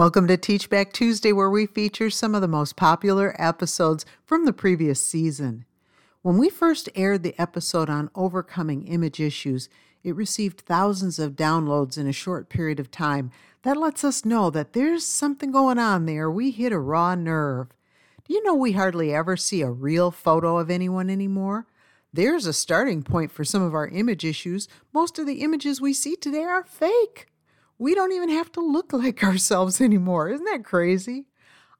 Welcome to Teach Back Tuesday, where we feature some of the most popular episodes from the previous season. When we first aired the episode on overcoming image issues, it received thousands of downloads in a short period of time. That lets us know that there's something going on there. We hit a raw nerve. Do you know we hardly ever see a real photo of anyone anymore? There's a starting point for some of our image issues. Most of the images we see today are fake we don't even have to look like ourselves anymore. Isn't that crazy?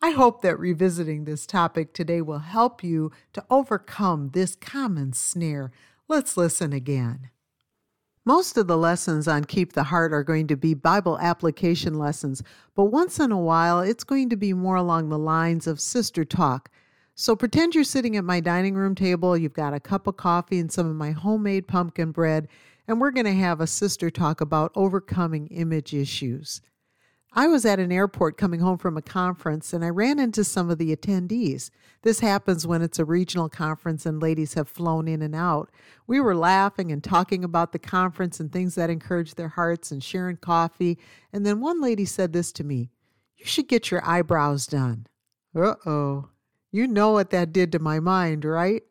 I hope that revisiting this topic today will help you to overcome this common snare. Let's listen again. Most of the lessons on Keep the Heart are going to be Bible application lessons, but once in a while it's going to be more along the lines of sister talk. So pretend you're sitting at my dining room table, you've got a cup of coffee and some of my homemade pumpkin bread, and we're going to have a sister talk about overcoming image issues. I was at an airport coming home from a conference and I ran into some of the attendees. This happens when it's a regional conference and ladies have flown in and out. We were laughing and talking about the conference and things that encouraged their hearts and sharing coffee. And then one lady said this to me You should get your eyebrows done. Uh oh. You know what that did to my mind, right?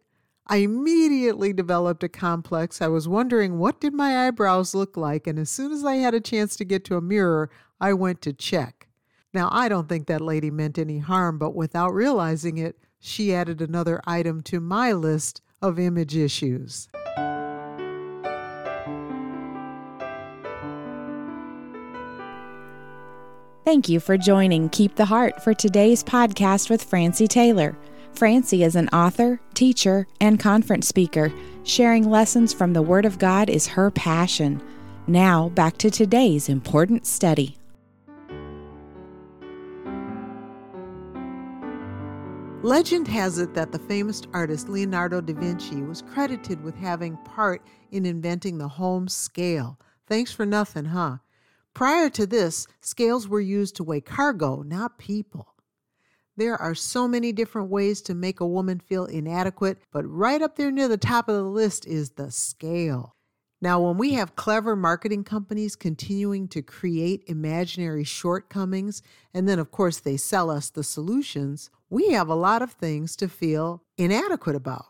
I immediately developed a complex. I was wondering what did my eyebrows look like, and as soon as I had a chance to get to a mirror, I went to check. Now, I don't think that lady meant any harm, but without realizing it, she added another item to my list of image issues. Thank you for joining Keep the Heart for today's podcast with Francie Taylor. Francie is an author, teacher, and conference speaker. Sharing lessons from the Word of God is her passion. Now, back to today's important study. Legend has it that the famous artist Leonardo da Vinci was credited with having part in inventing the home scale. Thanks for nothing, huh? Prior to this, scales were used to weigh cargo, not people. There are so many different ways to make a woman feel inadequate, but right up there near the top of the list is the scale. Now, when we have clever marketing companies continuing to create imaginary shortcomings, and then, of course, they sell us the solutions, we have a lot of things to feel inadequate about.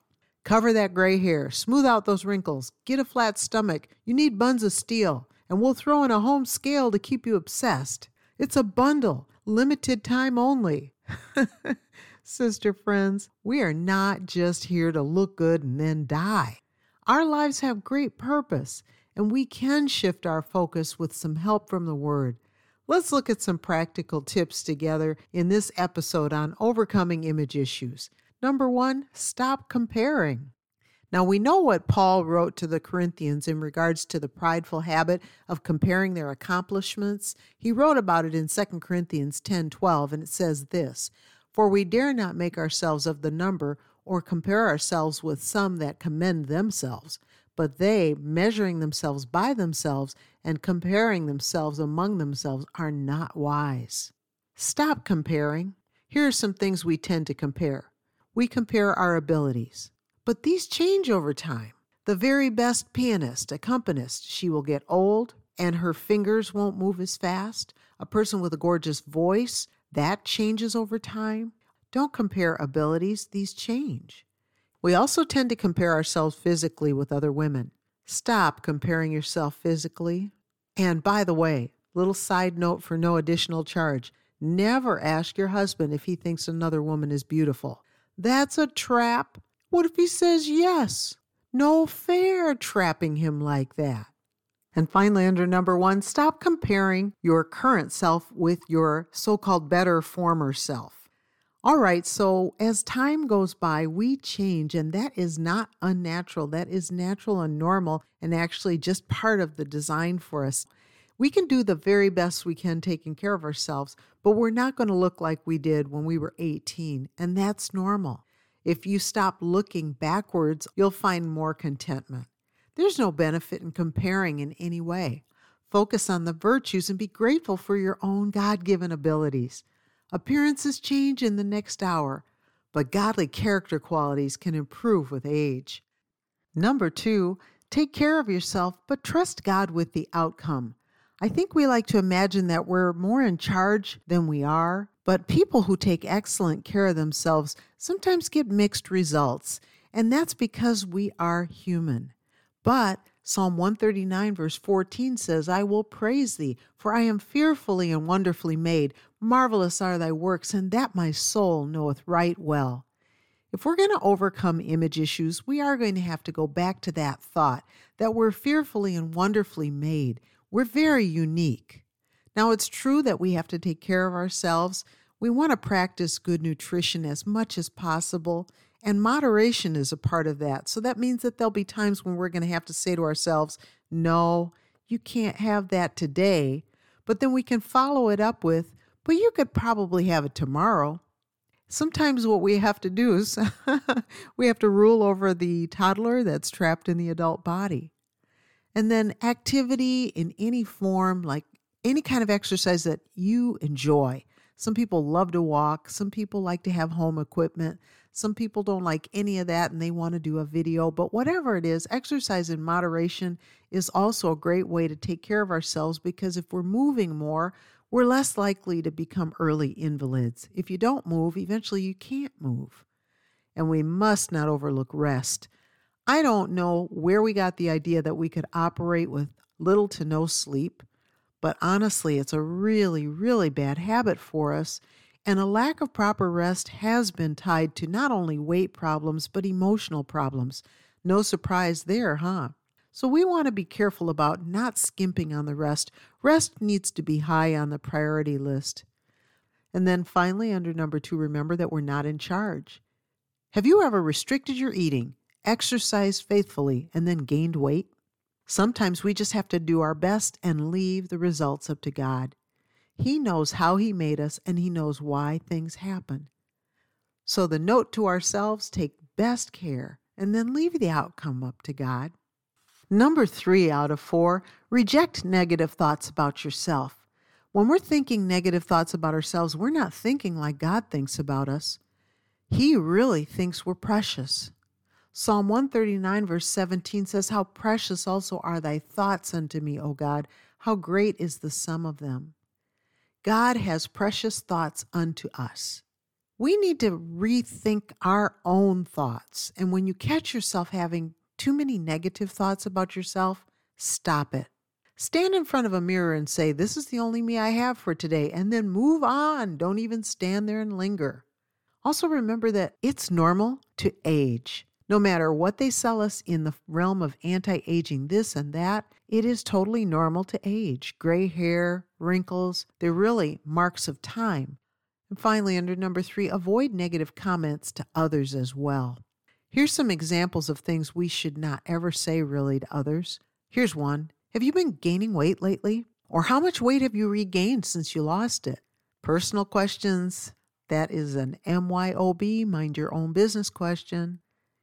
Cover that gray hair, smooth out those wrinkles, get a flat stomach. You need buns of steel, and we'll throw in a home scale to keep you obsessed. It's a bundle, limited time only. Sister friends, we are not just here to look good and then die. Our lives have great purpose, and we can shift our focus with some help from the Word. Let's look at some practical tips together in this episode on overcoming image issues. Number one, stop comparing. Now, we know what Paul wrote to the Corinthians in regards to the prideful habit of comparing their accomplishments. He wrote about it in 2 Corinthians 10 12, and it says this For we dare not make ourselves of the number or compare ourselves with some that commend themselves, but they, measuring themselves by themselves and comparing themselves among themselves, are not wise. Stop comparing. Here are some things we tend to compare we compare our abilities. But these change over time. The very best pianist, accompanist, she will get old and her fingers won't move as fast. A person with a gorgeous voice, that changes over time. Don't compare abilities, these change. We also tend to compare ourselves physically with other women. Stop comparing yourself physically. And by the way, little side note for no additional charge never ask your husband if he thinks another woman is beautiful. That's a trap. What if he says yes? No fair trapping him like that. And finally, under number one, stop comparing your current self with your so called better former self. All right, so as time goes by, we change, and that is not unnatural. That is natural and normal, and actually just part of the design for us. We can do the very best we can taking care of ourselves, but we're not going to look like we did when we were 18, and that's normal. If you stop looking backwards, you'll find more contentment. There's no benefit in comparing in any way. Focus on the virtues and be grateful for your own God given abilities. Appearances change in the next hour, but godly character qualities can improve with age. Number two, take care of yourself, but trust God with the outcome. I think we like to imagine that we're more in charge than we are, but people who take excellent care of themselves sometimes get mixed results, and that's because we are human. But Psalm 139, verse 14 says, I will praise thee, for I am fearfully and wonderfully made. Marvelous are thy works, and that my soul knoweth right well. If we're going to overcome image issues, we are going to have to go back to that thought that we're fearfully and wonderfully made. We're very unique. Now, it's true that we have to take care of ourselves. We want to practice good nutrition as much as possible, and moderation is a part of that. So that means that there'll be times when we're going to have to say to ourselves, no, you can't have that today. But then we can follow it up with, but you could probably have it tomorrow. Sometimes what we have to do is we have to rule over the toddler that's trapped in the adult body. And then activity in any form, like any kind of exercise that you enjoy. Some people love to walk, some people like to have home equipment, some people don't like any of that and they want to do a video. But whatever it is, exercise in moderation is also a great way to take care of ourselves because if we're moving more, we're less likely to become early invalids. If you don't move, eventually you can't move. And we must not overlook rest. I don't know where we got the idea that we could operate with little to no sleep, but honestly, it's a really, really bad habit for us. And a lack of proper rest has been tied to not only weight problems, but emotional problems. No surprise there, huh? So we want to be careful about not skimping on the rest. Rest needs to be high on the priority list. And then finally, under number two, remember that we're not in charge. Have you ever restricted your eating exercised faithfully, and then gained weight? Sometimes we just have to do our best and leave the results up to God. He knows how He made us and He knows why things happen. So the note to ourselves take best care and then leave the outcome up to God. Number three out of four, reject negative thoughts about yourself. When we're thinking negative thoughts about ourselves, we're not thinking like God thinks about us. He really thinks we're precious. Psalm 139, verse 17 says, How precious also are thy thoughts unto me, O God! How great is the sum of them! God has precious thoughts unto us. We need to rethink our own thoughts. And when you catch yourself having too many negative thoughts about yourself, stop it. Stand in front of a mirror and say, This is the only me I have for today, and then move on. Don't even stand there and linger. Also, remember that it's normal to age. No matter what they sell us in the realm of anti aging, this and that, it is totally normal to age. Gray hair, wrinkles, they're really marks of time. And finally, under number three, avoid negative comments to others as well. Here's some examples of things we should not ever say really to others. Here's one Have you been gaining weight lately? Or how much weight have you regained since you lost it? Personal questions. That is an MYOB, mind your own business question.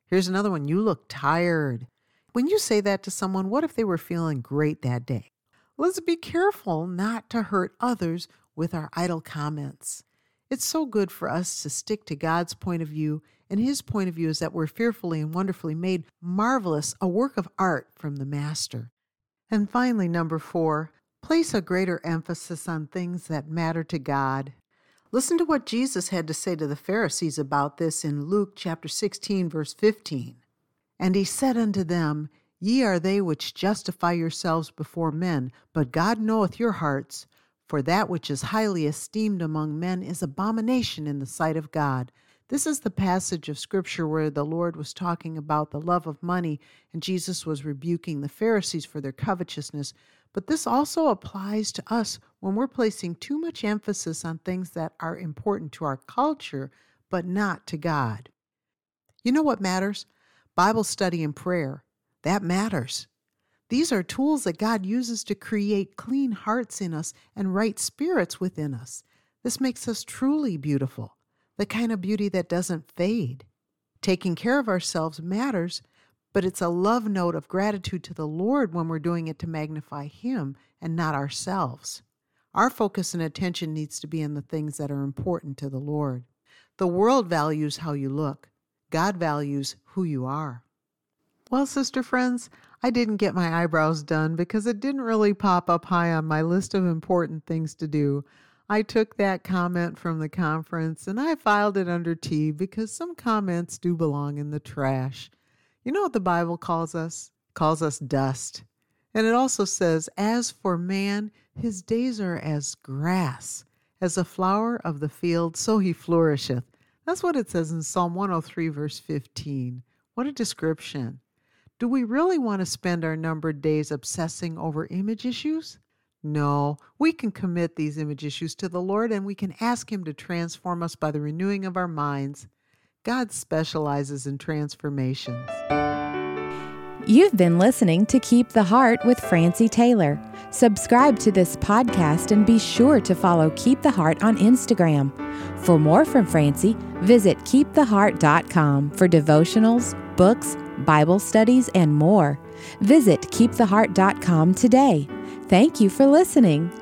Here's another one you look tired. When you say that to someone, what if they were feeling great that day? Let's be careful not to hurt others with our idle comments. It's so good for us to stick to God's point of view, and His point of view is that we're fearfully and wonderfully made, marvelous, a work of art from the Master. And finally, number four, place a greater emphasis on things that matter to God Listen to what Jesus had to say to the Pharisees about this in Luke chapter 16, verse 15. And he said unto them, Ye are they which justify yourselves before men, but God knoweth your hearts. For that which is highly esteemed among men is abomination in the sight of God. This is the passage of Scripture where the Lord was talking about the love of money, and Jesus was rebuking the Pharisees for their covetousness. But this also applies to us when we're placing too much emphasis on things that are important to our culture, but not to God. You know what matters? Bible study and prayer. That matters. These are tools that God uses to create clean hearts in us and right spirits within us. This makes us truly beautiful, the kind of beauty that doesn't fade. Taking care of ourselves matters but it's a love note of gratitude to the Lord when we're doing it to magnify Him and not ourselves. Our focus and attention needs to be in the things that are important to the Lord. The world values how you look, God values who you are. Well, sister friends, I didn't get my eyebrows done because it didn't really pop up high on my list of important things to do. I took that comment from the conference and I filed it under T because some comments do belong in the trash. You know what the Bible calls us? Calls us dust. And it also says, As for man, his days are as grass, as a flower of the field, so he flourisheth. That's what it says in Psalm 103, verse 15. What a description. Do we really want to spend our numbered days obsessing over image issues? No, we can commit these image issues to the Lord and we can ask Him to transform us by the renewing of our minds. God specializes in transformations. You've been listening to Keep the Heart with Francie Taylor. Subscribe to this podcast and be sure to follow Keep the Heart on Instagram. For more from Francie, visit keeptheheart.com for devotionals, books, Bible studies, and more. Visit keeptheheart.com today. Thank you for listening.